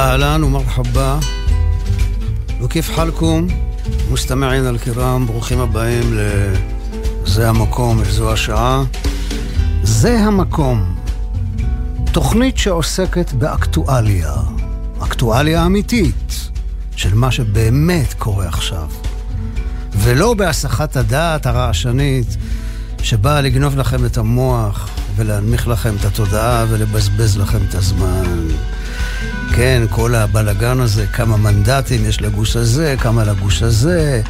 אהלן ומרחבה, וכיף חלקום, מוסתמעין אל-קירם, ברוכים הבאים ל"זה המקום וזו השעה". זה המקום, תוכנית שעוסקת באקטואליה, אקטואליה אמיתית, של מה שבאמת קורה עכשיו. ולא בהסחת הדעת הרעשנית שבאה לגנוב לכם את המוח ולהנמיך לכם את התודעה ולבזבז לכם את הזמן. כן, כל הבלגן הזה, כמה מנדטים יש לגוש הזה, כמה לגוש הזה,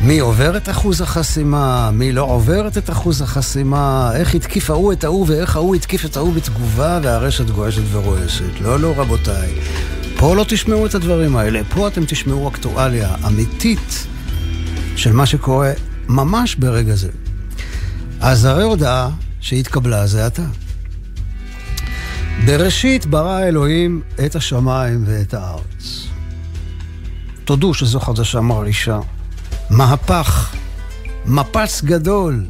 מי עובר את אחוז החסימה, מי לא עוברת את אחוז החסימה, איך התקיף ההוא את ההוא ואיך ההוא התקיף את ההוא בתגובה והרשת גועשת ורועשת. לא, לא, רבותיי. פה לא תשמעו את הדברים האלה, פה אתם תשמעו אקטואליה אמיתית של מה שקורה ממש ברגע זה. אז הרי הודעה שהתקבלה זה אתה. בראשית ברא אלוהים את השמיים ואת הארץ. תודו שזו חדשה מרעישה. מהפך, מפץ גדול,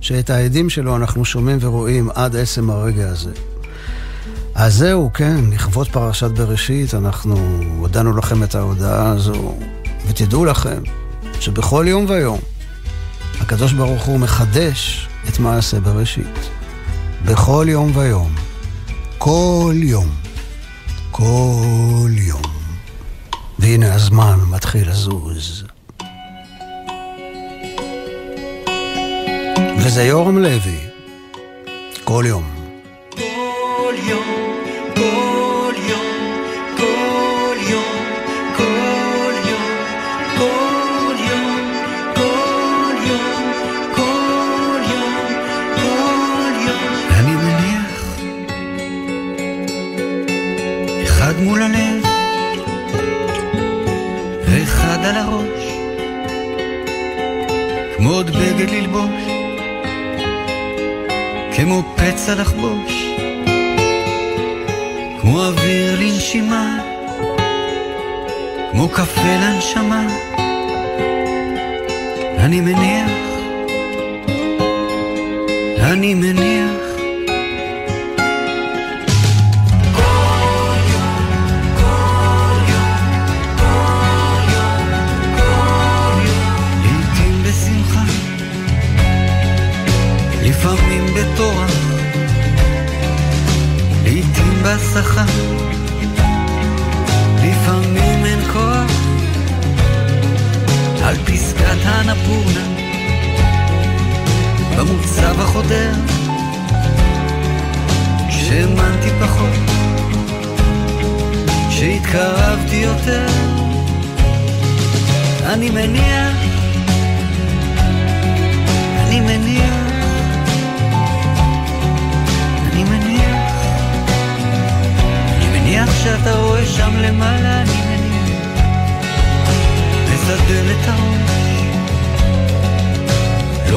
שאת העדים שלו אנחנו שומעים ורואים עד עצם הרגע הזה. אז זהו, כן, לכבוד פרשת בראשית, אנחנו הודענו לכם את ההודעה הזו, ותדעו לכם שבכל יום ויום הקדוש ברוך הוא מחדש את מעשה בראשית. בכל יום ויום. כל יום. כל יום. והנה הזמן מתחיל לזוז. וזה יורם לוי. כל יום. כל יום. על הראש, כמו עוד בגד ללבוש, כמו פצע לחבוש, כמו אוויר לנשימה, כמו קפה לנשמה. אני מניח, אני מניח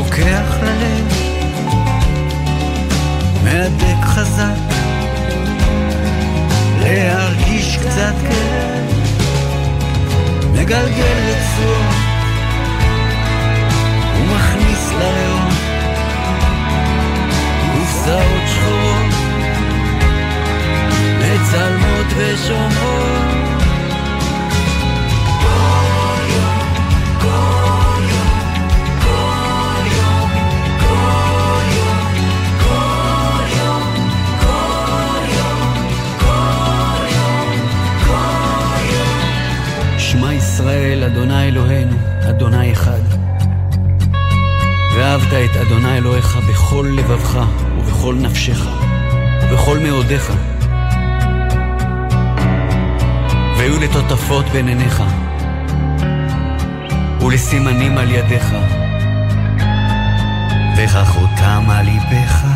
לוקח ללב, מהדק חזק, להרגיש קצת כאב, מגלגל לצרור, ומכניס לריאות, קופסאות שחורות. מצלמות ושומרות אדוני אלוהינו, אדוני אחד. ואהבת את אדוני אלוהיך בכל לבבך ובכל נפשך ובכל מאודיך. והיו לטוטפות בין עיניך, ולסימנים על ידיך, וכחותם על ליבך.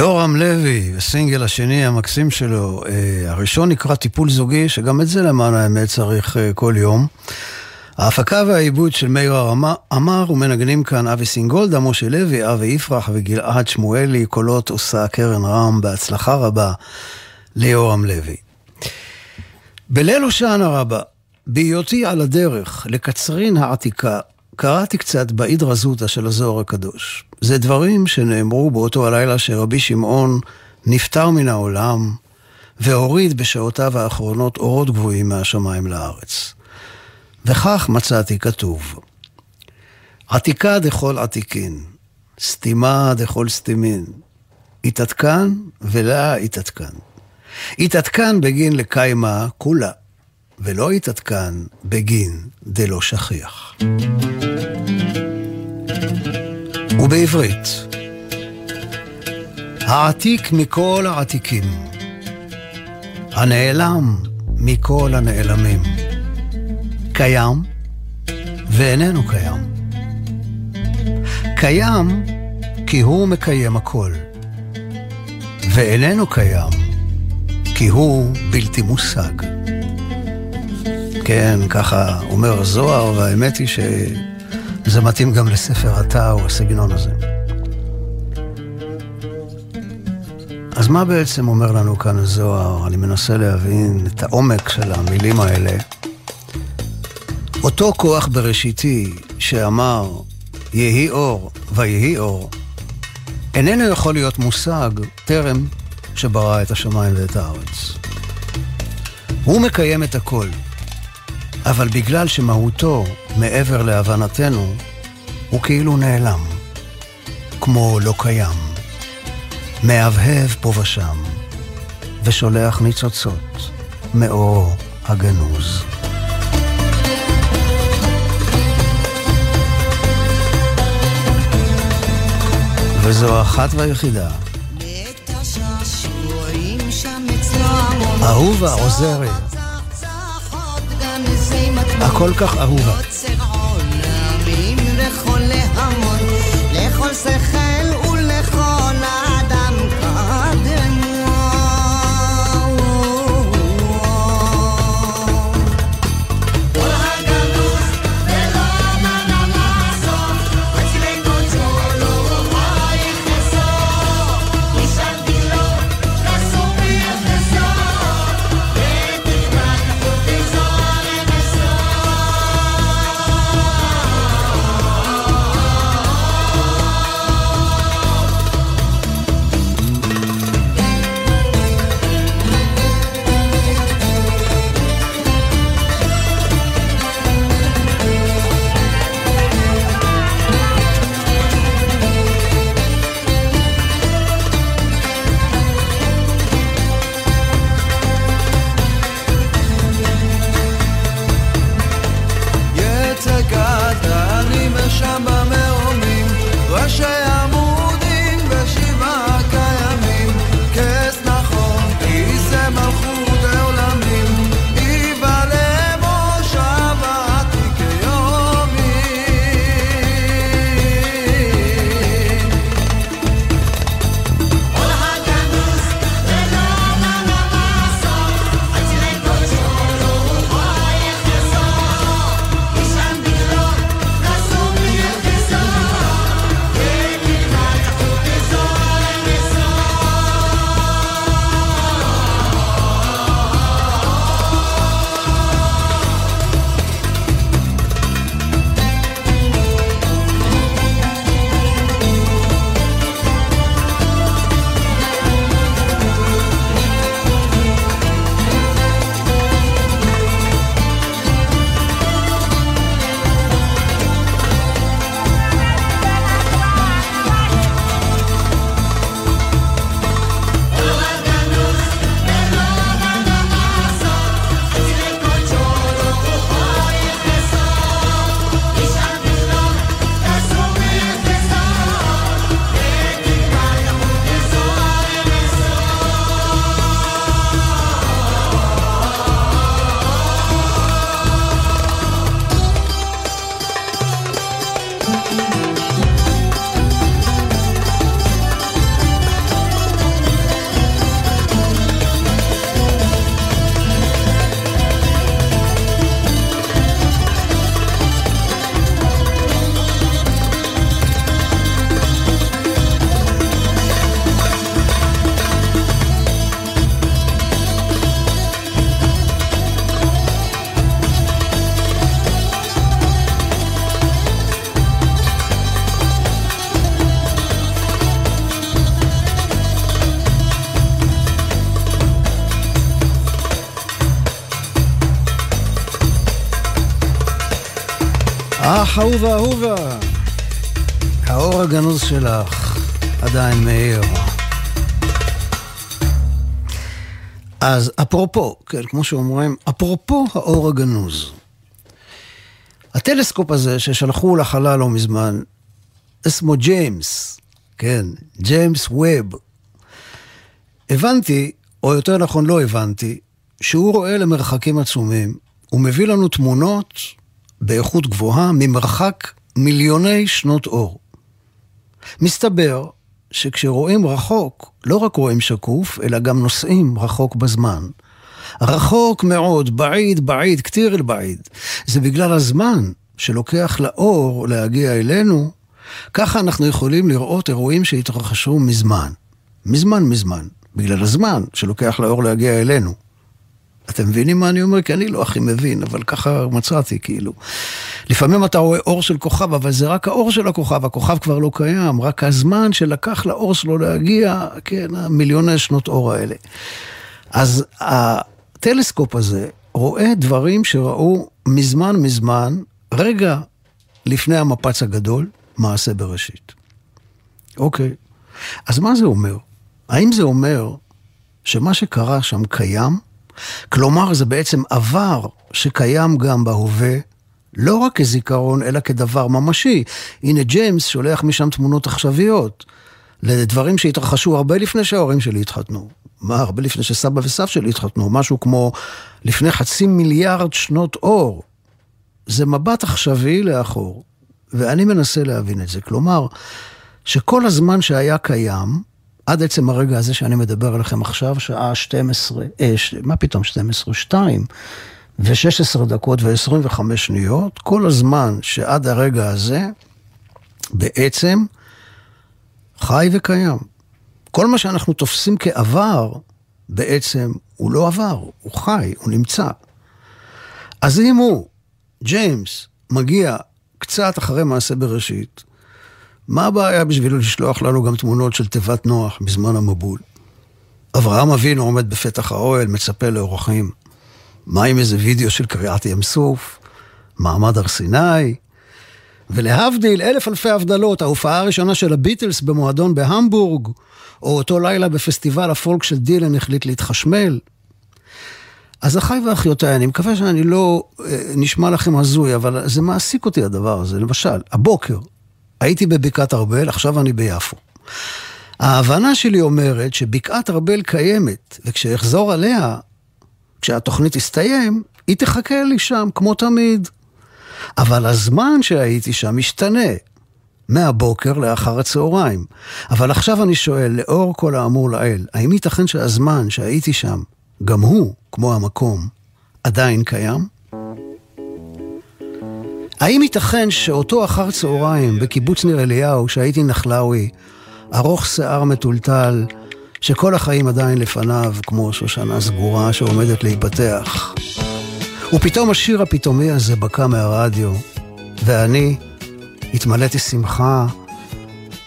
יורם לוי, הסינגל השני המקסים שלו, אה, הראשון נקרא טיפול זוגי, שגם את זה למען האמת צריך אה, כל יום. ההפקה והעיבוד של מאיר אמר ומנגנים כאן אבי סינגולדה, משה לוי, אבי יפרח וגלעד שמואלי, קולות עושה קרן רם בהצלחה רבה. ליורם לוי. בליל הושענא רבה, בהיותי על הדרך לקצרין העתיקה, קראתי קצת באידרא זוטא של הזוהר הקדוש. זה דברים שנאמרו באותו הלילה שרבי שמעון נפטר מן העולם, והוריד בשעותיו האחרונות אורות גבוהים מהשמיים לארץ. וכך מצאתי כתוב: עתיקה דכל עתיקין, סתימה דכל סתימין, התעדכן ולה התעדכן. התעדכן בגין לקיימה כולה, ולא התעדכן בגין דלא שכיח. ובעברית, העתיק מכל העתיקים, הנעלם מכל הנעלמים, קיים ואיננו קיים. קיים כי הוא מקיים הכל, ואיננו קיים כי הוא בלתי מושג. כן, ככה אומר הזוהר, והאמת היא שזה מתאים גם לספר התא או הסגנון הזה. אז מה בעצם אומר לנו כאן הזוהר? אני מנסה להבין את העומק של המילים האלה. אותו כוח בראשיתי שאמר, יהי אור ויהי אור, איננו יכול להיות מושג טרם שברא את השמיים ואת הארץ. הוא מקיים את הכל, אבל בגלל שמהותו מעבר להבנתנו, הוא כאילו נעלם, כמו לא קיים, מהבהב פה ושם, ושולח ניצוצות מאורו הגנוז. וזו אחת והיחידה. אהובה עוזרי. הכל כך אהובה. לכל שכל אח אהובה אהובה, האור הגנוז שלך עדיין מאיר. אז אפרופו, כן, כמו שאומרים, אפרופו האור הגנוז. הטלסקופ הזה ששלחו לחלל לא מזמן, אסמו ג'יימס, כן, ג'יימס ווב. הבנתי, או יותר נכון לא הבנתי, שהוא רואה למרחקים עצומים, הוא מביא לנו תמונות באיכות גבוהה ממרחק מיליוני שנות אור. מסתבר שכשרואים רחוק, לא רק רואים שקוף, אלא גם נוסעים רחוק בזמן. רחוק מאוד, בעיד, בעיד, כתיר אל בעיד. זה בגלל הזמן שלוקח לאור להגיע אלינו, ככה אנחנו יכולים לראות אירועים שהתרחשו מזמן. מזמן מזמן. בגלל הזמן שלוקח לאור להגיע אלינו. אתם מבינים מה אני אומר? כי אני לא הכי מבין, אבל ככה מצאתי, כאילו. לפעמים אתה רואה אור של כוכב, אבל זה רק האור של הכוכב, הכוכב כבר לא קיים, רק הזמן שלקח לאור שלו להגיע, כן, המיליוני שנות אור האלה. אז הטלסקופ הזה רואה דברים שראו מזמן מזמן, רגע לפני המפץ הגדול, מעשה בראשית. אוקיי, אז מה זה אומר? האם זה אומר שמה שקרה שם קיים? כלומר, זה בעצם עבר שקיים גם בהווה, לא רק כזיכרון, אלא כדבר ממשי. הנה ג'יימס שולח משם תמונות עכשוויות, לדברים שהתרחשו הרבה לפני שההורים שלי התחתנו. מה, הרבה לפני שסבא וסב שלי התחתנו, משהו כמו לפני חצי מיליארד שנות אור. זה מבט עכשווי לאחור, ואני מנסה להבין את זה. כלומר, שכל הזמן שהיה קיים, עד עצם הרגע הזה שאני מדבר עליכם עכשיו, שעה 12, אה. מה פתאום 12? 2 ו-16 דקות ו-25 שניות, כל הזמן שעד הרגע הזה, בעצם חי וקיים. כל מה שאנחנו תופסים כעבר, בעצם הוא לא עבר, הוא חי, הוא נמצא. אז אם הוא, ג'יימס, מגיע קצת אחרי מעשה בראשית, מה הבעיה בשבילו לשלוח לנו גם תמונות של תיבת נוח בזמן המבול? אברהם אבינו עומד בפתח האוהל, מצפה לאורחים. מה עם איזה וידאו של קריעת ים סוף? מעמד הר סיני? ולהבדיל, אלף אלפי הבדלות, ההופעה הראשונה של הביטלס במועדון בהמבורג, או אותו לילה בפסטיבל הפולק של דילן החליט להתחשמל. אז אחיי ואחיותיי, אני מקווה שאני לא אה, נשמע לכם הזוי, אבל זה מעסיק אותי הדבר הזה. למשל, הבוקר, הייתי בבקעת ארבל, עכשיו אני ביפו. ההבנה שלי אומרת שבקעת ארבל קיימת, וכשאחזור עליה, כשהתוכנית תסתיים, היא תחכה לי שם, כמו תמיד. אבל הזמן שהייתי שם משתנה, מהבוקר לאחר הצהריים. אבל עכשיו אני שואל, לאור כל האמור לעיל, האם ייתכן שהזמן שהייתי שם, גם הוא, כמו המקום, עדיין קיים? האם ייתכן שאותו אחר צהריים בקיבוץ ניר אליהו, שהייתי נחלאווי, ארוך שיער מטולטל, שכל החיים עדיין לפניו, כמו שושנה סגורה שעומדת להיפתח. ופתאום השיר הפתאומי הזה בקע מהרדיו, ואני התמלאתי שמחה.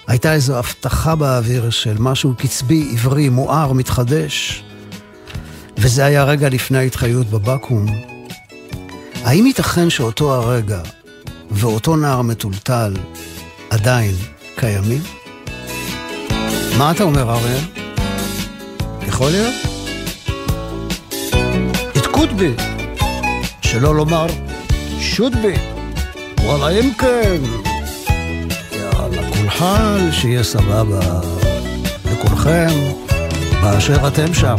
הייתה איזו הבטחה באוויר של משהו קצבי, עברי, מואר, מתחדש. וזה היה רגע לפני ההתחיות בבקו"ם. האם ייתכן שאותו הרגע ואותו נער מטולטל עדיין קיימים? מה אתה אומר, אריה? יכול להיות? It could be, שלא לומר should be. וואלה, אם כן, יאללה, כולחל, שיהיה סבבה לכולכם, באשר אתם שם.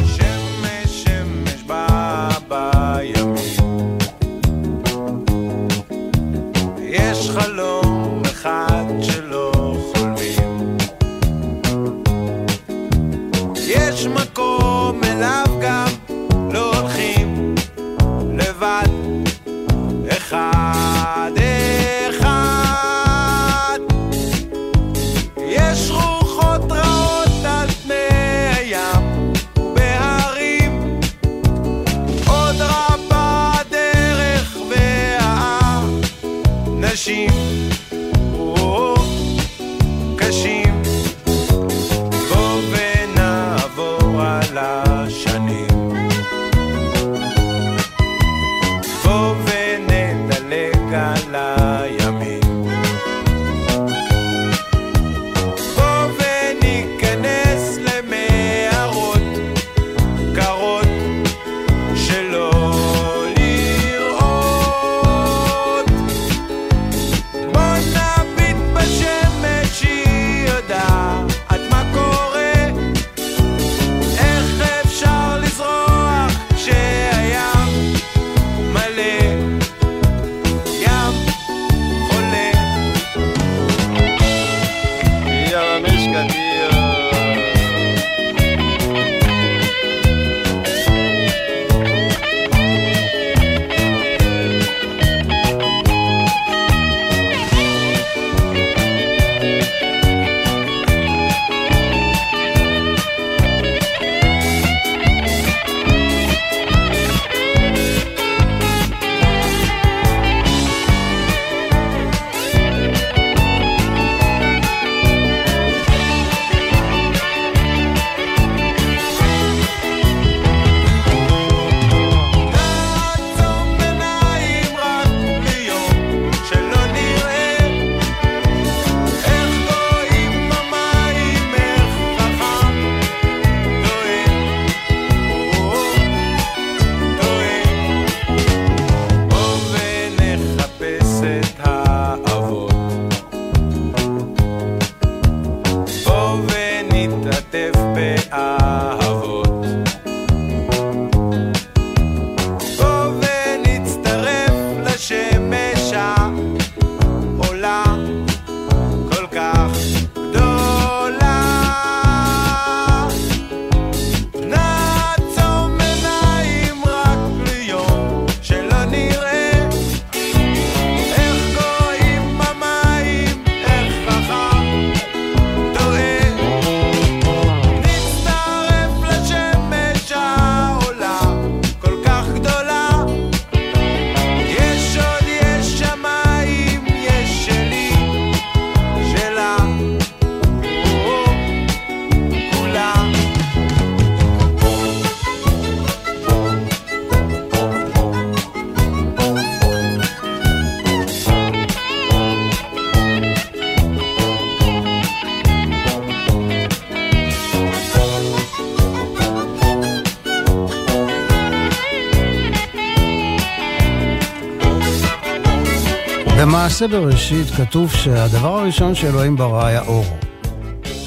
במעשה בראשית כתוב שהדבר הראשון שאלוהים ברא היה אור.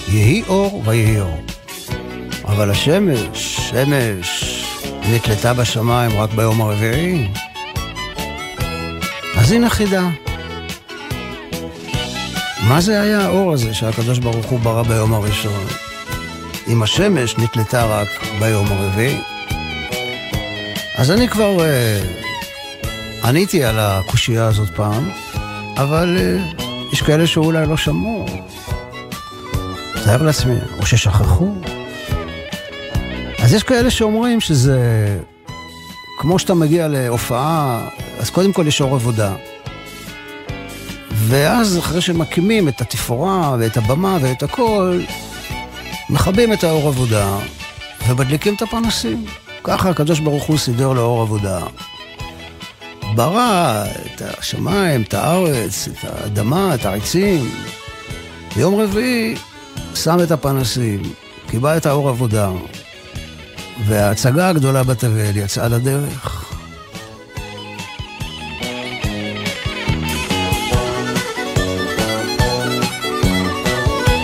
יהי אור ויהי אור. אבל השמש, שמש, נתלתה בשמיים רק ביום הרביעי. אז הנה חידה. מה זה היה האור הזה שהקדוש ברוך הוא ברא ביום הראשון? אם השמש נתלתה רק ביום הרביעי. אז אני כבר uh, עניתי על הקושייה הזאת פעם, אבל uh, יש כאלה שאולי לא שמעו. תאר לעצמי, או ששכחו. אז יש כאלה שאומרים שזה... כמו שאתה מגיע להופעה, אז קודם כל יש אור עבודה. ואז אחרי שמקימים את התפאורה ואת הבמה ואת הכל, מכבים את האור עבודה ומדליקים את הפנסים. ככה הקדוש ברוך הוא סידר לאור עבודה. ברא את השמיים, את הארץ, את האדמה, את העצים. ביום רביעי שם את הפנסים, קיבע את האור עבודה, וההצגה הגדולה בתבל יצאה לדרך.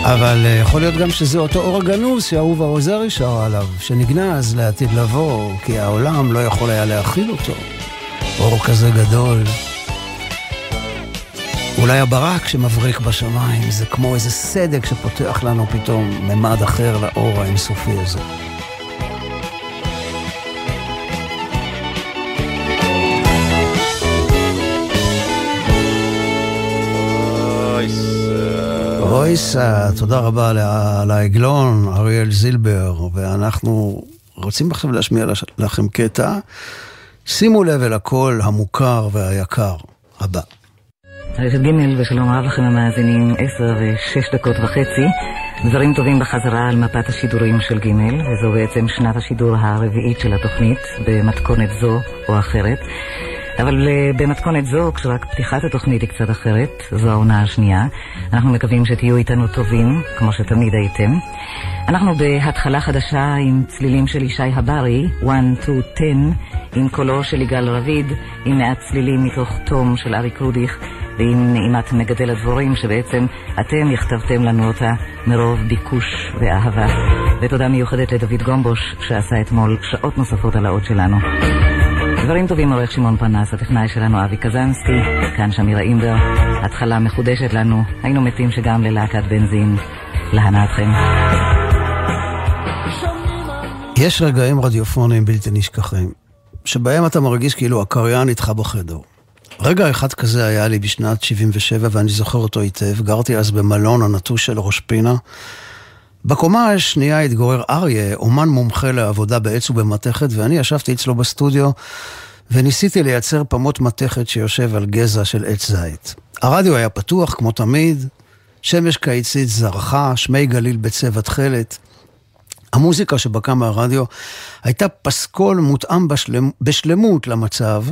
אבל אה, יכול להיות גם שזה אותו אור הגנוז שאהובה עוזרי שרה עליו, שנגנז לעתיד לבוא, כי העולם לא יכול היה להכיל אותו. אור כזה גדול. אולי הברק שמבריק בשמיים זה כמו איזה סדק שפותח לנו פתאום ממד אחר לאור האינסופי הזה. רויסה, תודה רבה על העגלון, אריאל זילבר, ואנחנו רוצים עכשיו להשמיע לכם קטע. שימו לב אל הקול המוכר והיקר הבא. רשת ג' ושלום רב לכם המאזינים, עשר ושש דקות וחצי. דברים טובים בחזרה על מפת השידורים של ג', וזו בעצם שנת השידור הרביעית של התוכנית, במתכונת זו או אחרת. אבל uh, במתכונת זו, כשרק פתיחת התוכנית היא קצת אחרת, זו העונה השנייה, אנחנו מקווים שתהיו איתנו טובים, כמו שתמיד הייתם. אנחנו בהתחלה חדשה עם צלילים של ישי הברי, 1, 2, 10, עם קולו של יגאל רביד, עם מעט צלילים מתוך תום של אריק רודיך, ועם נעימת מגדל הדבורים, שבעצם אתם הכתבתם לנו אותה מרוב ביקוש ואהבה. ותודה מיוחדת לדוד גומבוש, שעשה אתמול שעות נוספות על האות שלנו. דברים טובים עורך שמעון פנס, הטכנאי שלנו אבי קזנסקי, כאן שמירה אימבר, התחלה מחודשת לנו, היינו מתים שגם ללהקת בנזין, להנאתכם. יש רגעים רדיופוניים בלתי נשכחים, שבהם אתה מרגיש כאילו הקריין איתך בחדר. רגע אחד כזה היה לי בשנת 77 ואני זוכר אותו היטב, גרתי אז במלון הנטוש של ראש פינה. בקומה השנייה התגורר אריה, אומן מומחה לעבודה בעץ ובמתכת, ואני ישבתי אצלו בסטודיו וניסיתי לייצר פמוט מתכת שיושב על גזע של עץ זית. הרדיו היה פתוח, כמו תמיד, שמש קיצית זרחה, שמי גליל בצבע תכלת. המוזיקה שבקעה מהרדיו הייתה פסקול מותאם בשלמ... בשלמות למצב,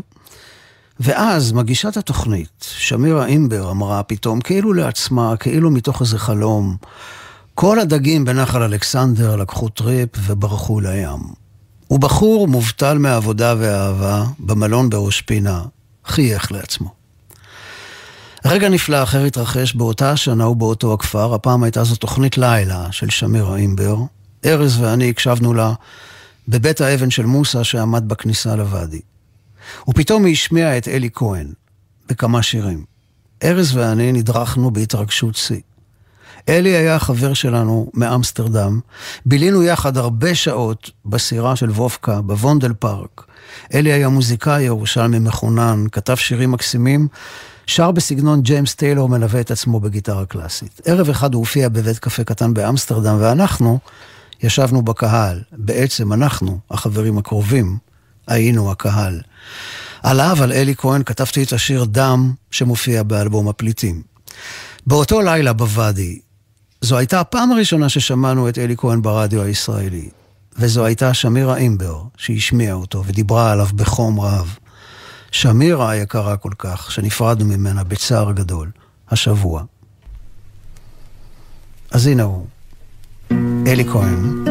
ואז מגישת התוכנית, שמירה אימבר, אמרה פתאום, כאילו לעצמה, כאילו מתוך איזה חלום, כל הדגים בנחל אלכסנדר לקחו טריפ וברחו לים. ובחור מובטל מעבודה ואהבה, במלון בראש פינה, חייך לעצמו. רגע נפלא אחר התרחש באותה השנה ובאותו הכפר, הפעם הייתה זו תוכנית לילה של שמירה אימבר. ארז ואני הקשבנו לה בבית האבן של מוסא שעמד בכניסה לוואדי. ופתאום היא השמיעה את אלי כהן בכמה שירים. ארז ואני נדרכנו בהתרגשות שיא. אלי היה החבר שלנו מאמסטרדם. בילינו יחד הרבה שעות בסירה של וובקה, בוונדל פארק. אלי היה מוזיקאי ירושלמי מחונן, כתב שירים מקסימים, שר בסגנון ג'יימס טיילור מלווה את עצמו בגיטרה קלאסית. ערב אחד הוא הופיע בבית קפה קטן באמסטרדם, ואנחנו ישבנו בקהל. בעצם אנחנו, החברים הקרובים, היינו הקהל. עליו, על אלי כהן, כתבתי את השיר דם שמופיע באלבום הפליטים. באותו לילה בוואדי, זו הייתה הפעם הראשונה ששמענו את אלי כהן ברדיו הישראלי, וזו הייתה שמירה אימבר שהשמיעה אותו ודיברה עליו בחום רב. שמירה היקרה כל כך, שנפרדנו ממנה בצער גדול, השבוע. אז הנה הוא, אלי כהן,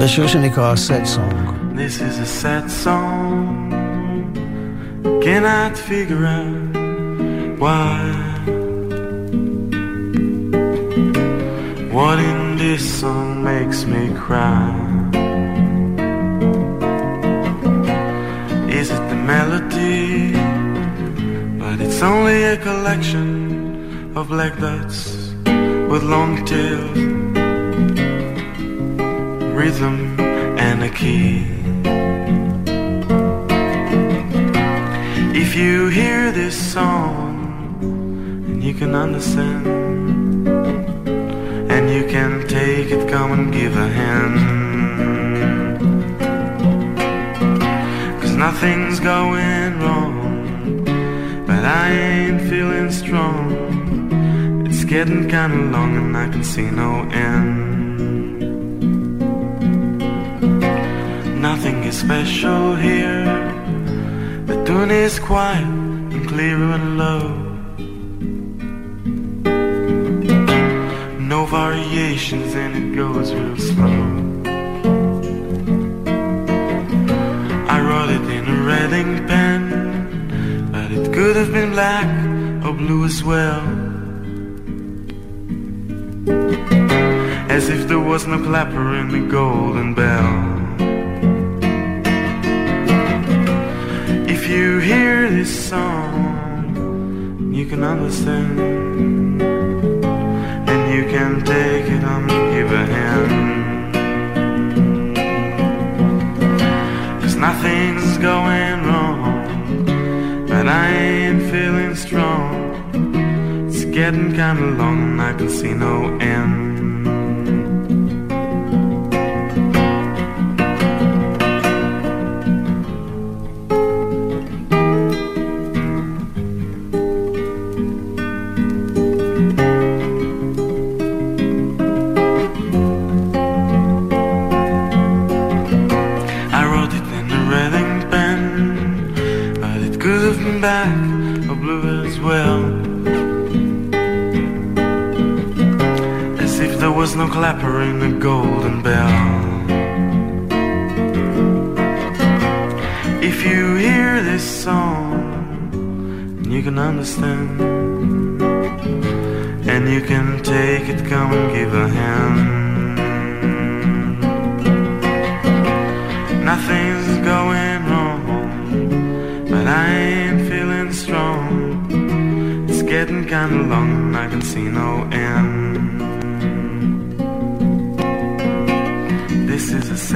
בשיר שנקרא Sad Song. This is a sad song cannot figure out why. What in this song makes me cry? Is it the melody? But it's only a collection of black dots with long tails, rhythm, and a key. If you hear this song and you can understand, come and give a hand. Cause nothing's going wrong, but I ain't feeling strong. It's getting kinda long and I can see no end. Nothing is special here. The tune is quiet and clear and low. Variations and it goes real slow. I wrote it in a red ink pen, but it could have been black or blue as well. As if there was no clapper in the golden bell. If you hear this song, you can understand, can take it on a hand. Cause nothing's going wrong, but I ain't feeling strong. It's getting kinda long, and I can see no end. Clapper in the golden bell. If you hear this song, you can understand, and you can take it, come and give a hand. Nothing's going wrong, but I ain't feeling strong. It's getting kinda long, and I can see no end.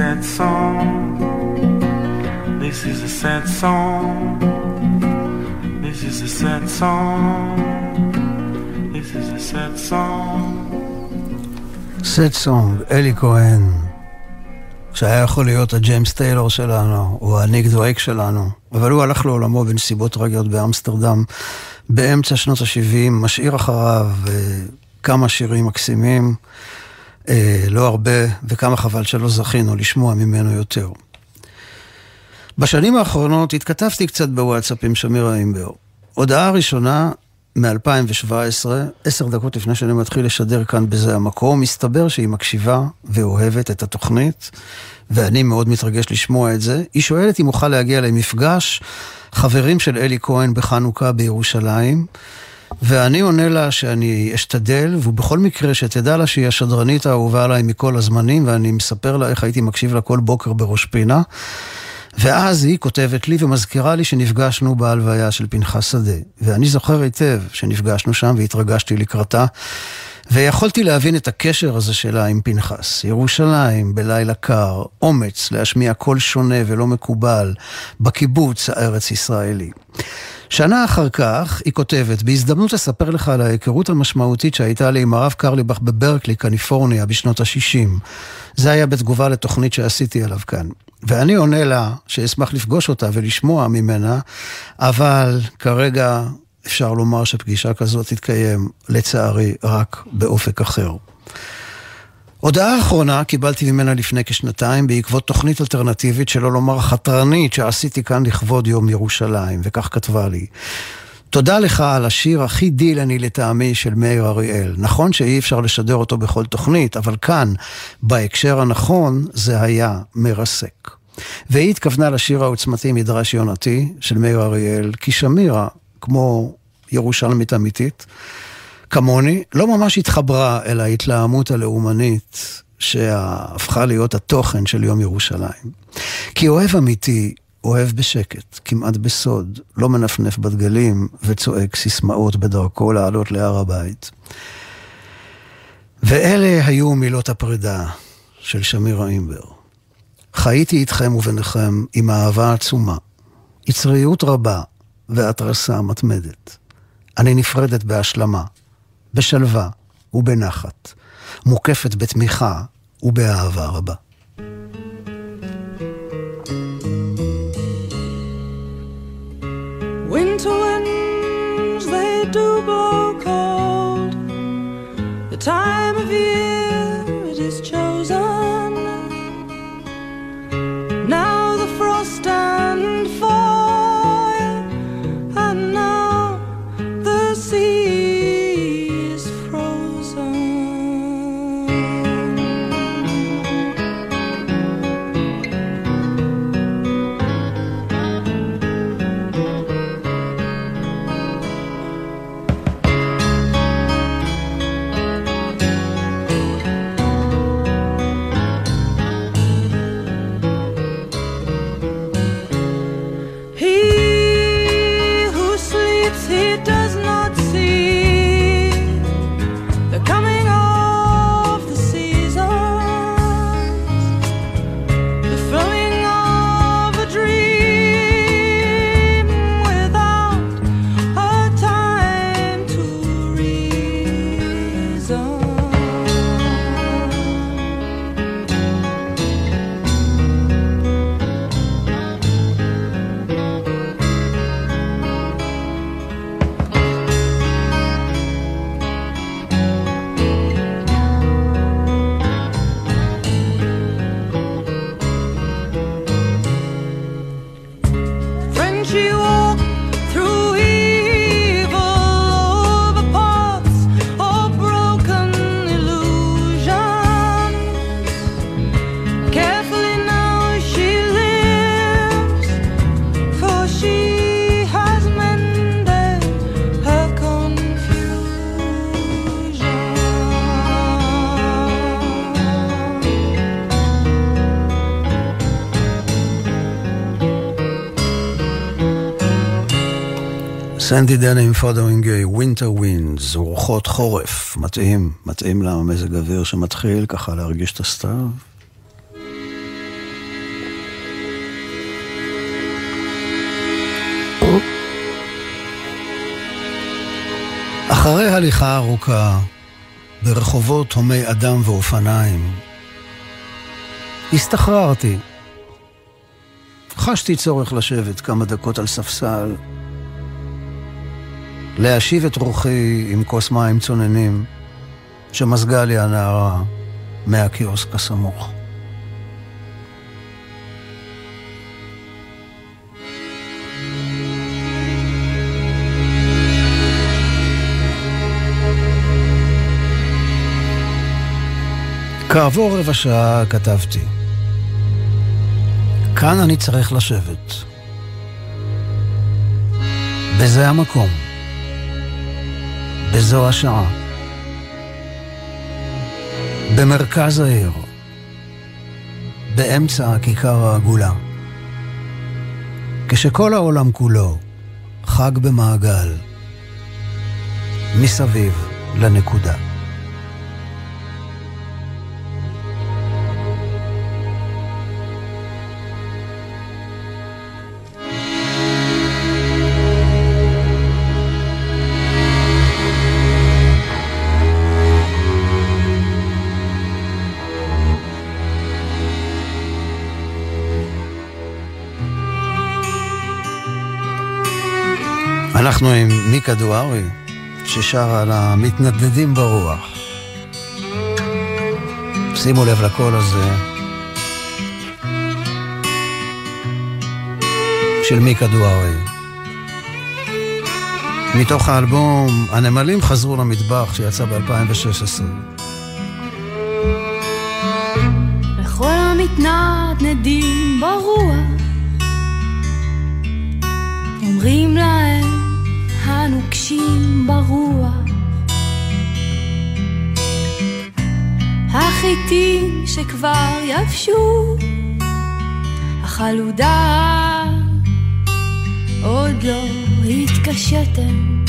Sad song. This is a sad song. This is a sad song. This is a sad song. סט סונג, אלי כהן, שהיה יכול להיות הג'יימס טיילור שלנו, או הניק דווייק שלנו, אבל הוא הלך לעולמו בנסיבות טרגיות באמסטרדם באמצע שנות ה-70, משאיר אחריו אה, כמה שירים מקסימים. אה, לא הרבה, וכמה חבל שלא זכינו לשמוע ממנו יותר. בשנים האחרונות התכתבתי קצת בוואטסאפ עם שמירה אימבר. הודעה ראשונה מ-2017, עשר דקות לפני שאני מתחיל לשדר כאן בזה המקום, מסתבר שהיא מקשיבה ואוהבת את התוכנית, ואני מאוד מתרגש לשמוע את זה. היא שואלת אם אוכל להגיע למפגש חברים של אלי כהן בחנוכה בירושלים. ואני עונה לה שאני אשתדל, ובכל מקרה שתדע לה שהיא השדרנית האהובה עליי מכל הזמנים, ואני מספר לה איך הייתי מקשיב לה כל בוקר בראש פינה. ואז היא כותבת לי ומזכירה לי שנפגשנו בהלוויה של פנחס שדה. ואני זוכר היטב שנפגשנו שם והתרגשתי לקראתה. ויכולתי להבין את הקשר הזה שלה עם פנחס. ירושלים בלילה קר, אומץ להשמיע קול שונה ולא מקובל, בקיבוץ הארץ ישראלי. שנה אחר כך, היא כותבת, בהזדמנות לספר לך על ההיכרות המשמעותית שהייתה לי עם הרב קרליבך בברקלי, קליפורניה, בשנות ה-60. זה היה בתגובה לתוכנית שעשיתי עליו כאן. ואני עונה לה שאשמח לפגוש אותה ולשמוע ממנה, אבל כרגע אפשר לומר שפגישה כזאת תתקיים, לצערי, רק באופק אחר. הודעה אחרונה קיבלתי ממנה לפני כשנתיים בעקבות תוכנית אלטרנטיבית, שלא לומר חתרנית, שעשיתי כאן לכבוד יום ירושלים, וכך כתבה לי. תודה לך על השיר הכי דילני לטעמי של מאיר אריאל. נכון שאי אפשר לשדר אותו בכל תוכנית, אבל כאן, בהקשר הנכון, זה היה מרסק. והיא התכוונה לשיר העוצמתי מדרש יונתי של מאיר אריאל, כי שמירה, כמו ירושלמית אמיתית, כמוני, לא ממש התחברה אל ההתלהמות הלאומנית שהפכה להיות התוכן של יום ירושלים. כי אוהב אמיתי, אוהב בשקט, כמעט בסוד, לא מנפנף בדגלים וצועק סיסמאות בדרכו לעלות להר הבית. ואלה היו מילות הפרידה של שמירה אימבר. חייתי איתכם וביניכם עם אהבה עצומה, יצריות רבה והתרסה מתמדת. אני נפרדת בהשלמה, בשלווה ובנחת, מוקפת בתמיכה ובאהבה רבה. Winter winds, they do blow cold. The time of year סנדי דני עם Fotheringay Winter Winds, רוחות חורף, מתאים, מתאים למזג אוויר שמתחיל ככה להרגיש את הסתיו. אחרי הליכה ארוכה ברחובות הומי אדם ואופניים, הסתחררתי. חשתי צורך לשבת כמה דקות על ספסל, להשיב את רוחי עם כוס מים צוננים שמזגה לי הנערה מהקיוסק הסמוך. כעבור רבע שעה כתבתי, כאן אני צריך לשבת. בזה המקום. בזו השעה. במרכז העיר. באמצע הכיכר העגולה. כשכל העולם כולו חג במעגל. מסביב לנקודה. אנחנו עם מיקה דוארי, ששרה על המתנדנדים ברוח. שימו לב לקול הזה של מיקה דוארי. מתוך האלבום "הנמלים חזרו למטבח" שיצא ב-2016. לכל המתנדנדים מתנדנדים ברוח הנוקשים ברוח. החיטים שכבר יבשו החלודה עוד לא התקשיתם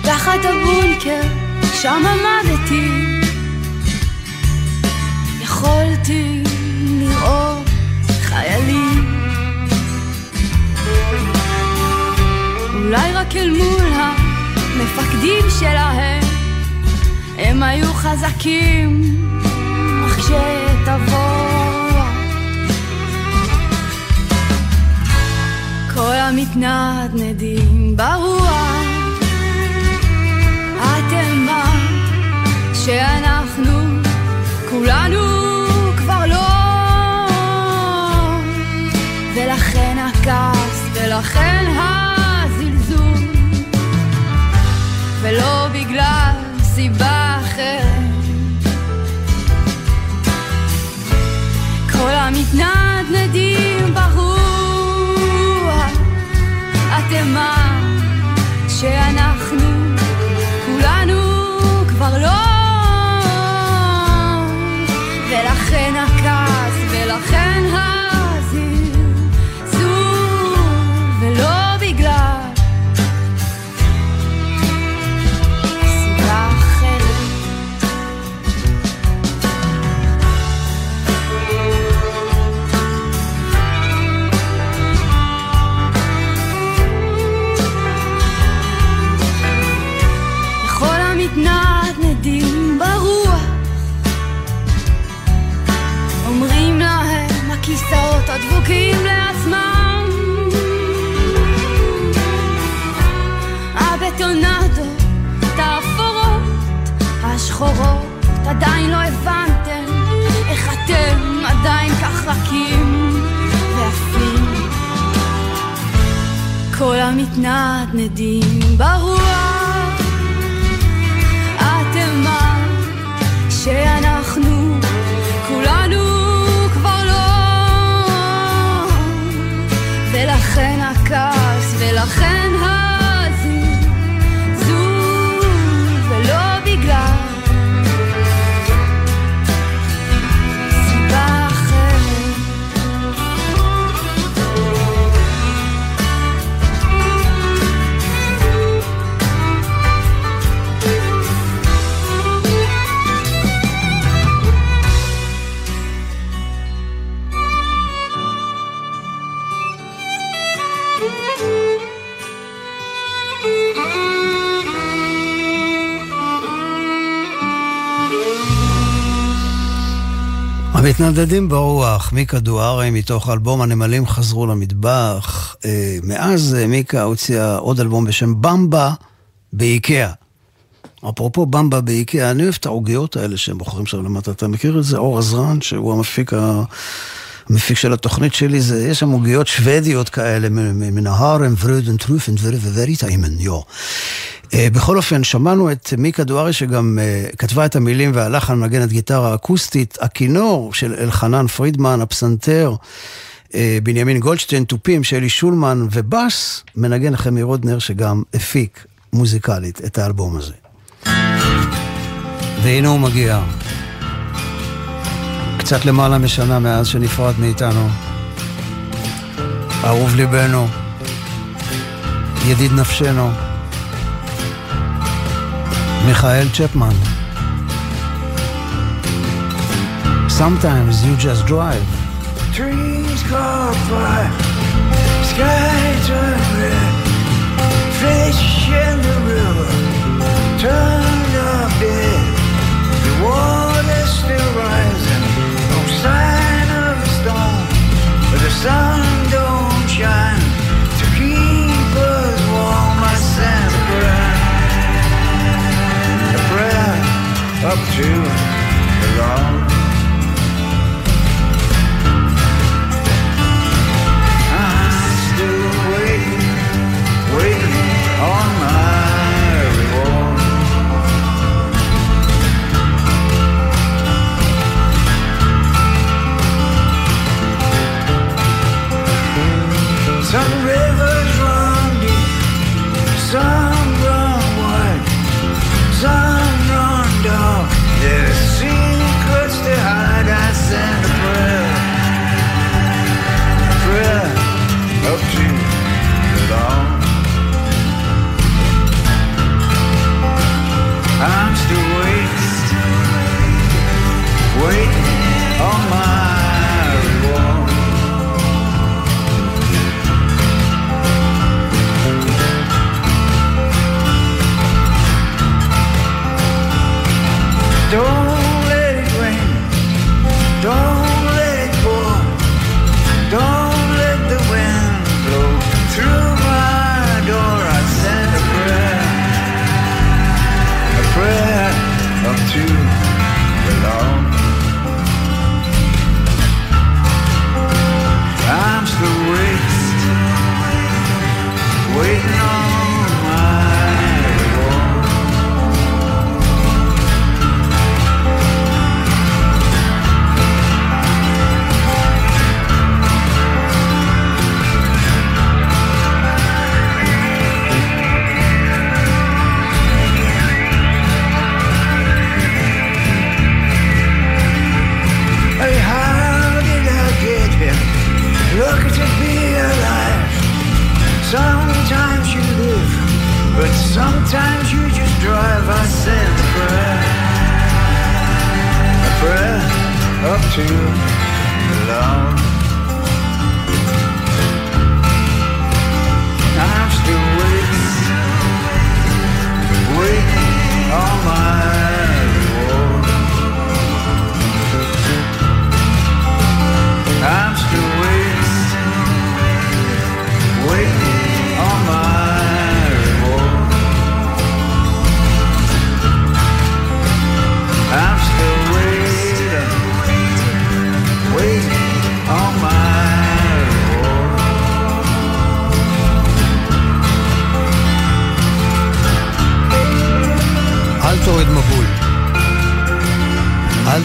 מתחת הבונקר שם עמדתי יכולתי לראות חיילים אולי רק אל מול המפקדים שלהם. הם היו חזקים, אך כשתבוא כל המתנדנדים ברוח. אתם מה? שאנחנו כולנו כבר לא. ולכן הכעס ולכן הזלזול ולא בגלל סיבה אחרת. כל המתנדנדים ברוח אתם מה שאנחנו המתנדנדים ברוח המתנדדים ברוח, מיקה דוארי מתוך אלבום הנמלים חזרו למטבח. אה, מאז אה, מיקה הוציאה עוד אלבום בשם במבה באיקאה. אפרופו במבה באיקאה, אני אוהב את העוגיות האלה שהם בוחרים שם למטה. אתה מכיר את זה? אור עזרן, שהוא המפיק. המפיק של התוכנית שלי, זה, יש שם עוגיות שוודיות כאלה, מן ההרם, ורודן טרופן וריטיימן, יו. אה, בכל אופן, שמענו את מיקה דוארי שגם uh, כתבה את המילים והלחן מנגנת גיטרה אקוסטית, הכינור של אלחנן פרידמן, הפסנתר, uh, בנימין גולדשטיין, תופים, שלי שולמן, ובס, מנגן חמי רודנר שגם הפיק מוזיקלית את האלבום הזה. והנה הוא מגיע. קצת למעלה משנה מאז שנפרד מאיתנו. אהוב ליבנו, ידיד נפשנו. מיכאל צ'פמן. Sometimes you just drive. Trees caught fire, sky turned red, fish in the river turned up dead. The water's still rising, no sign of a storm, but the sun don't shine up to the law. I'm still waiting, waiting on my reward. Some rivers run deep, some.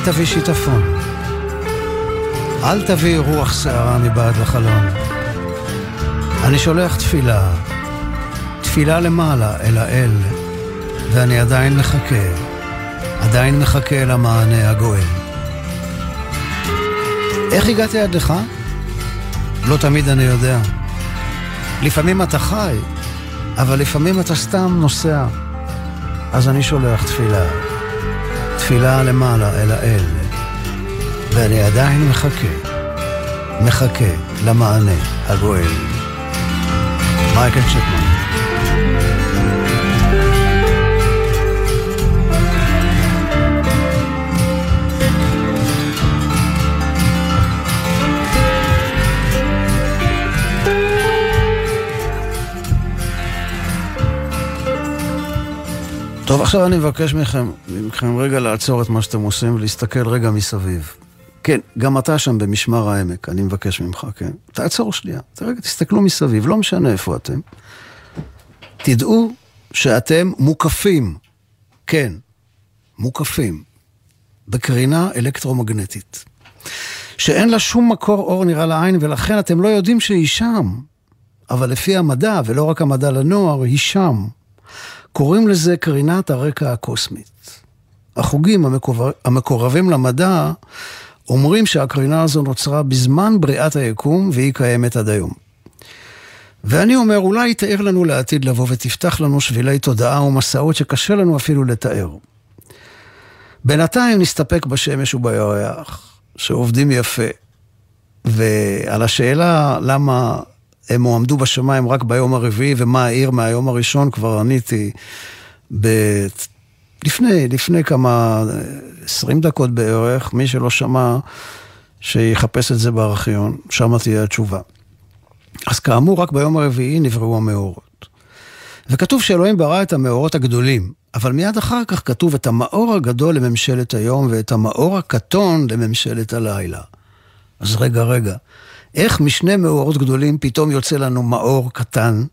תביא שיטפון. אל תביא רוח שערה מבעד לחלון. אני שולח תפילה, תפילה למעלה, אל האל, ואני עדיין מחכה, עדיין מחכה למענה הגואל. איך הגעתי עד לך? לא תמיד אני יודע. לפעמים אתה חי, אבל לפעמים אתה סתם נוסע. אז אני שולח תפילה, תפילה למעלה אל האל, ואני עדיין מחכה, מחכה למענה הגואל. מייקל צ'קמן טוב, עכשיו אני מבקש מכם, מכם רגע לעצור את מה שאתם עושים ולהסתכל רגע מסביב. כן, גם אתה שם במשמר העמק, אני מבקש ממך, כן? תעצור שנייה, רגע, תסתכלו מסביב, לא משנה איפה אתם. תדעו שאתם מוקפים, כן, מוקפים, בקרינה אלקטרומגנטית, שאין לה שום מקור אור נראה לעין, ולכן אתם לא יודעים שהיא שם. אבל לפי המדע, ולא רק המדע לנוער, היא שם. קוראים לזה קרינת הרקע הקוסמית. החוגים המקור... המקורבים למדע אומרים שהקרינה הזו נוצרה בזמן בריאת היקום והיא קיימת עד היום. ואני אומר, אולי תאר לנו לעתיד לבוא ותפתח לנו שבילי תודעה ומסעות שקשה לנו אפילו לתאר. בינתיים נסתפק בשמש ובירח, שעובדים יפה. ועל השאלה למה הם הועמדו בשמיים רק ביום הרביעי, ומה העיר מהיום הראשון, כבר עניתי ב... לפני, לפני כמה, עשרים דקות בערך, מי שלא שמע, שיחפש את זה בארכיון, שם תהיה התשובה. אז כאמור, רק ביום הרביעי נבראו המאורות. וכתוב שאלוהים ברא את המאורות הגדולים, אבל מיד אחר כך כתוב את המאור הגדול לממשלת היום ואת המאור הקטון לממשלת הלילה. אז רגע, רגע, איך משני מאורות גדולים פתאום יוצא לנו מאור קטן?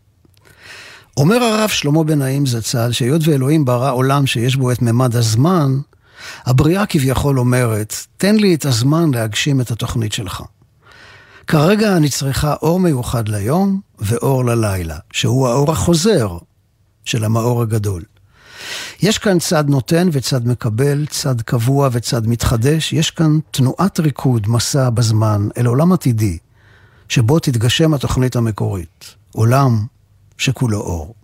אומר הרב שלמה בן נעים זצ"ל, שהיות ואלוהים ברא עולם שיש בו את ממד הזמן, הבריאה כביכול אומרת, תן לי את הזמן להגשים את התוכנית שלך. כרגע אני צריכה אור מיוחד ליום ואור ללילה, שהוא האור החוזר של המאור הגדול. יש כאן צד נותן וצד מקבל, צד קבוע וצד מתחדש, יש כאן תנועת ריקוד, מסע בזמן, אל עולם עתידי, שבו תתגשם התוכנית המקורית, עולם שכולו אור.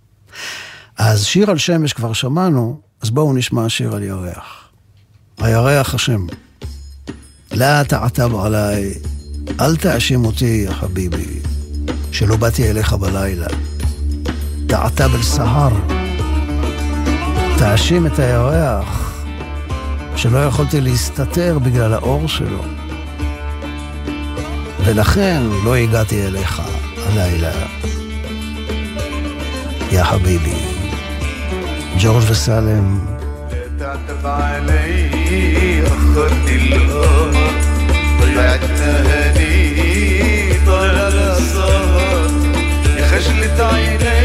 אז שיר על שמש כבר שמענו, אז בואו נשמע שיר על ירח. הירח השם. לא תעתב עליי, אל תאשים אותי, חביבי, שלא באתי אליך בלילה. תעתב אל סהר. תאשים את הירח, שלא יכולתי להסתתר בגלל האור שלו. ולכן לא הגעתי אליך הלילה. יא חביבי. ג'ורג' וסלם. تعتب علي أخرت القمر ضيعت نهاري طال السهر يا خجلة عيني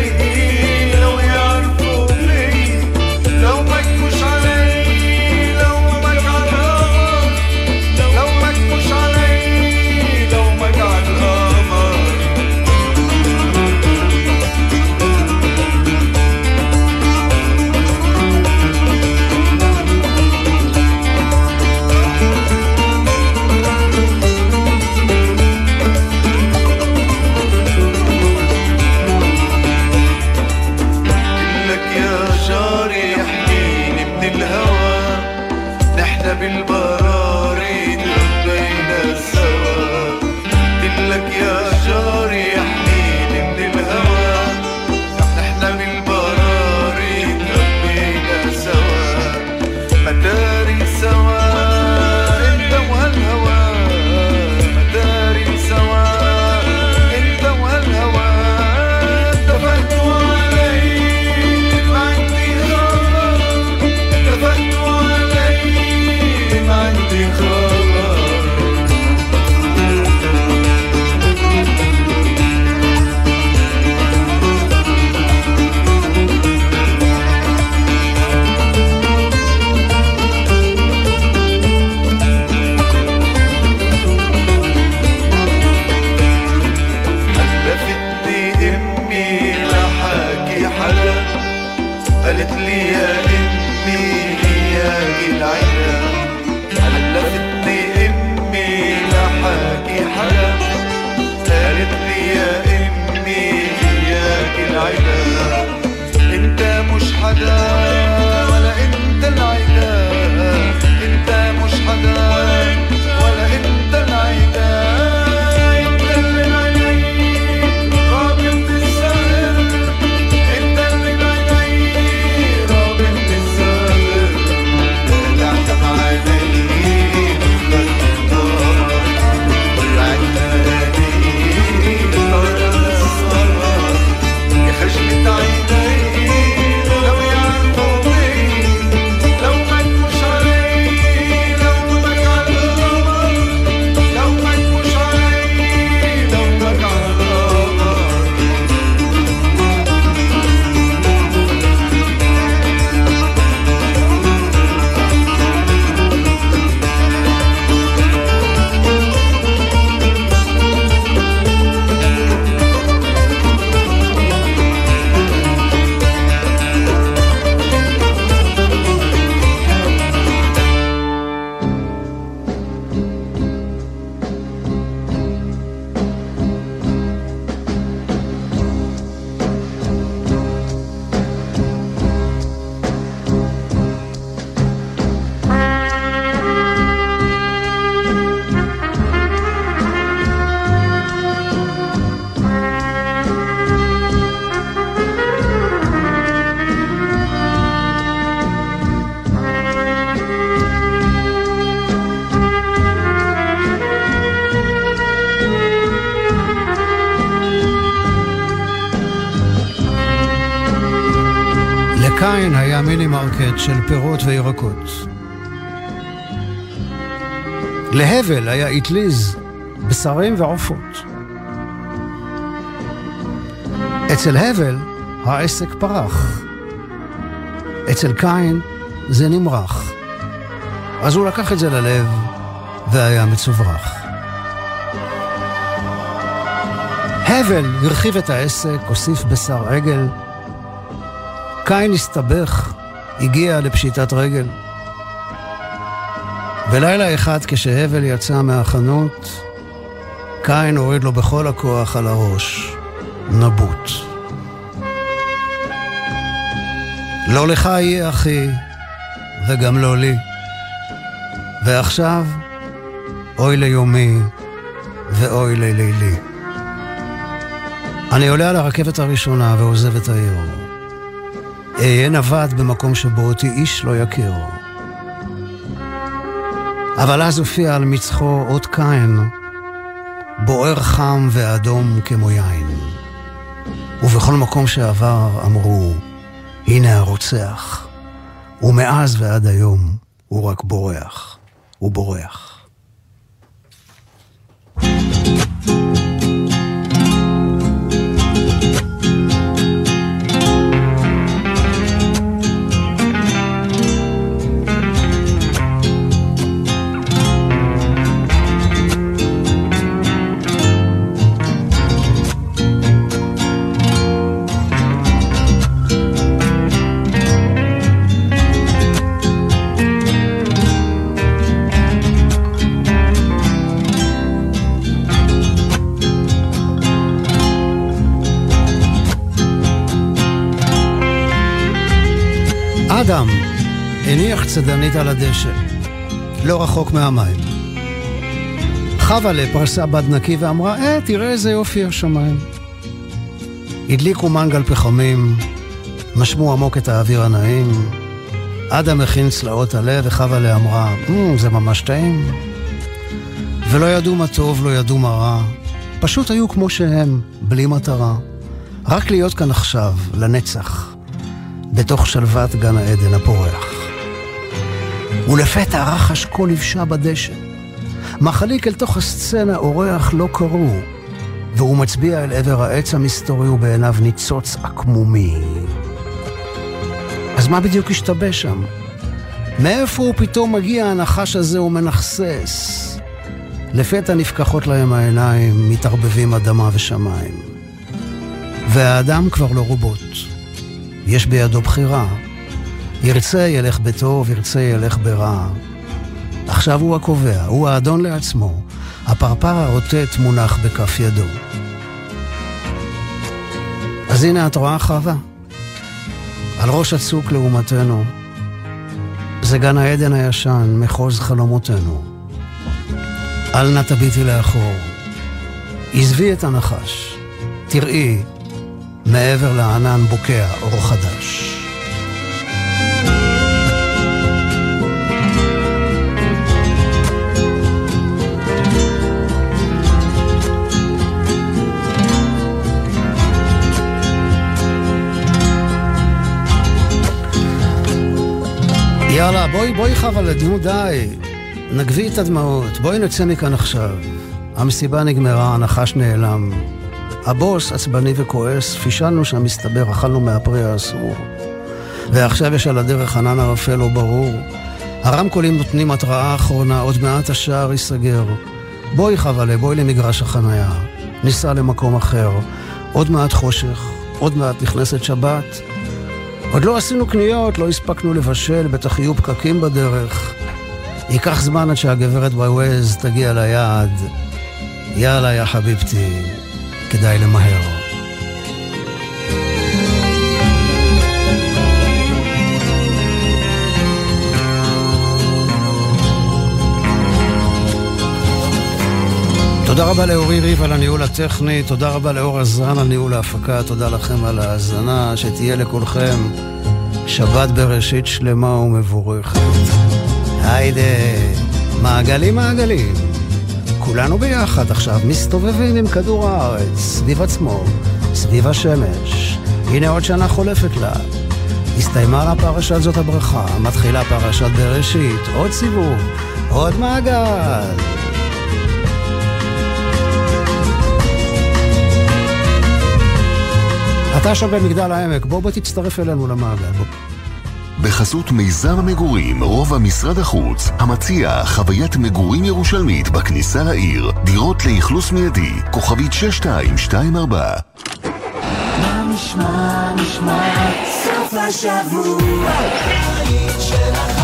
מרקט של פירות וירקות. להבל היה אטליז, בשרים ועופות. אצל הבל העסק פרח. אצל קין זה נמרח. אז הוא לקח את זה ללב והיה מצוברח. הבל הרחיב את העסק, הוסיף בשר עגל. קין הסתבך, הגיע לפשיטת רגל. ולילה אחד כשהבל יצא מהחנות, קין הוריד לו בכל הכוח על הראש נבוט. לא לך יהיה אחי, וגם לא לי. ועכשיו, אוי ליומי ואוי ללילי. אני עולה על הרכבת הראשונה ועוזב את העיר. אהיה נווד במקום שבו אותי איש לא יכיר. אבל אז הופיע על מצחו אות קין, בוער חם ואדום כמו יין. ובכל מקום שעבר אמרו, הנה הרוצח. ומאז ועד היום הוא רק בורח. הוא בורח. הניח צדנית על הדשא, לא רחוק מהמים. חווה פרסה בד נקי ואמרה, אה, תראה איזה יופי השמיים. הדליקו מנגל פחמים, נשמו עמוק את האוויר הנעים. אדם הכין צלעות הלב וחווה אמרה, mm, זה ממש טעים. ולא ידעו מה טוב, לא ידעו מה רע. פשוט היו כמו שהם, בלי מטרה. רק להיות כאן עכשיו, לנצח. בתוך שלוות גן העדן הפורח. ולפתע רחש קול לבשה בדשא. מחליק אל תוך הסצנה אורח לא קראו, והוא מצביע אל עבר העץ המסתורי ובעיניו ניצוץ עקמומי. אז מה בדיוק השתבש שם? מאיפה הוא פתאום מגיע הנחש הזה ומנכסס? לפתע נפקחות להם העיניים, מתערבבים אדמה ושמיים. והאדם כבר לא רובוט. יש בידו בחירה, ירצה ילך בטוב, ירצה ילך ברע. עכשיו הוא הקובע, הוא האדון לעצמו. הפרפר הרוטט מונח בכף ידו. אז הנה את רואה חווה. על ראש הצוק לעומתנו. זה גן העדן הישן, מחוז חלומותינו. אל נא תביטי לאחור. עזבי את הנחש. תראי, מעבר לענן בוקע אור חדש. יאללה, בואי, בואי חבל, נו די. נגבי את הדמעות, בואי נצא מכאן עכשיו. המסיבה נגמרה, הנחש נעלם. הבוס עצבני וכועס, פישלנו שם מסתבר, אכלנו מהפרי האסור. ועכשיו יש על הדרך ענן ערפל לא ברור. הרמקולים נותנים התראה אחרונה, עוד מעט השער ייסגר. בואי חבלה, בואי למגרש החנייה. ניסע למקום אחר. עוד מעט חושך, עוד מעט נכנסת שבת. עוד לא עשינו קניות, לא הספקנו לבשל, בטח יהיו פקקים בדרך. ייקח זמן עד שהגברת בווייז תגיע ליעד. יאללה, יא חביבתי, כדאי למהר. תודה רבה לאורי ריב על הניהול הטכני, תודה רבה לאור עזרן על ניהול ההפקה, תודה לכם על ההאזנה, שתהיה לכולכם שבת בראשית שלמה ומבורכת. היידה, מעגלים מעגלים. כולנו ביחד עכשיו מסתובבים עם כדור הארץ, סביב עצמו, סביב השמש. הנה עוד שנה חולפת לה. הסתיימה לה פרשת זאת הברכה, מתחילה פרשת בראשית, עוד סיבוב, עוד מעגל. אתה שם במגדל העמק, בוא בוא תצטרף אלינו למעגל. בוא. בחסות מיזם המגורים, רובע משרד החוץ, המציע חוויית מגורים ירושלמית בכניסה לעיר, דירות לאכלוס מיידי, כוכבית 6224. מה נשמע, נשמע, סוף השבוע, של החייל.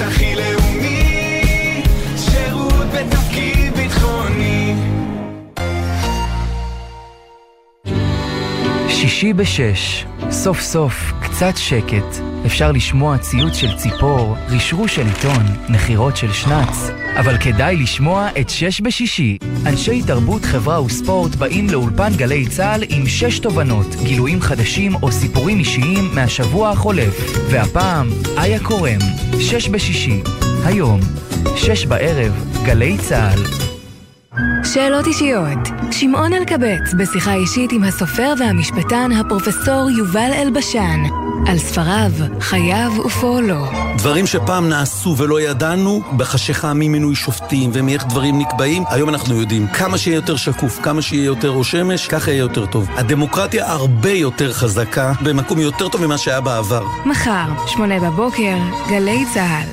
הכי לאומי, שירות בתפקיד ביטחוני. שישי בשש, סוף סוף, קצת שקט. אפשר לשמוע ציוץ של ציפור, רשרוש של עיתון, נחירות של שנץ, אבל כדאי לשמוע את שש בשישי. אנשי תרבות, חברה וספורט באים לאולפן גלי צה"ל עם שש תובנות, גילויים חדשים או סיפורים אישיים מהשבוע החולף. והפעם, איה קורם, שש בשישי. היום, שש בערב, גלי צה"ל. שאלות אישיות. שמעון אלקבץ בשיחה אישית עם הסופר והמשפטן הפרופסור יובל אלבשן על ספריו, חייו ופועלו. דברים שפעם נעשו ולא ידענו, בחשיכה ממינוי שופטים ומאיך דברים נקבעים, היום אנחנו יודעים. כמה שיהיה יותר שקוף, כמה שיהיה יותר ראש שמש, ככה יהיה יותר טוב. הדמוקרטיה הרבה יותר חזקה, במקום יותר טוב ממה שהיה בעבר. מחר, שמונה בבוקר, גלי צה"ל.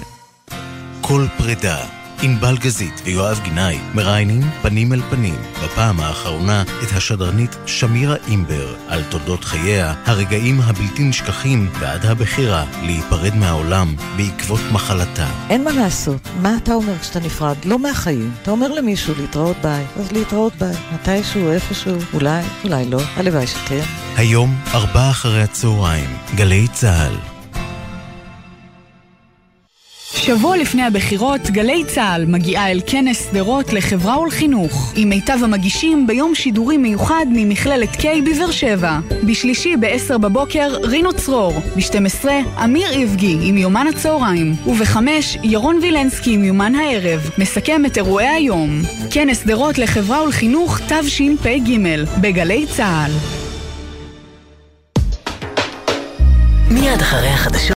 כל פרידה. ענבל גזית ויואב גינאי מראיינים פנים אל פנים, בפעם האחרונה את השדרנית שמירה אימבר על תולדות חייה, הרגעים הבלתי נשכחים ועד הבחירה להיפרד מהעולם בעקבות מחלתה. אין מה לעשות. מה אתה אומר כשאתה נפרד? לא מהחיים. אתה אומר למישהו להתראות ביי. אז להתראות ביי. מתישהו, איפשהו, אולי, אולי לא. הלוואי שכן. היום, ארבעה אחרי הצהריים, גלי צה"ל. שבוע לפני הבחירות, גלי צה"ל מגיעה אל כנס שדרות לחברה ולחינוך, עם מיטב המגישים ביום שידורי מיוחד ממכללת K בבאר שבע. בשלישי ב-10 בבוקר, רינו צרור. ב-12, אמיר איבגי עם יומן הצהריים. וב-5, ירון וילנסקי עם יומן הערב. מסכם את אירועי היום. כנס שדרות לחברה ולחינוך תשפ"ג, בגלי צה"ל. מיד אחרי החדשות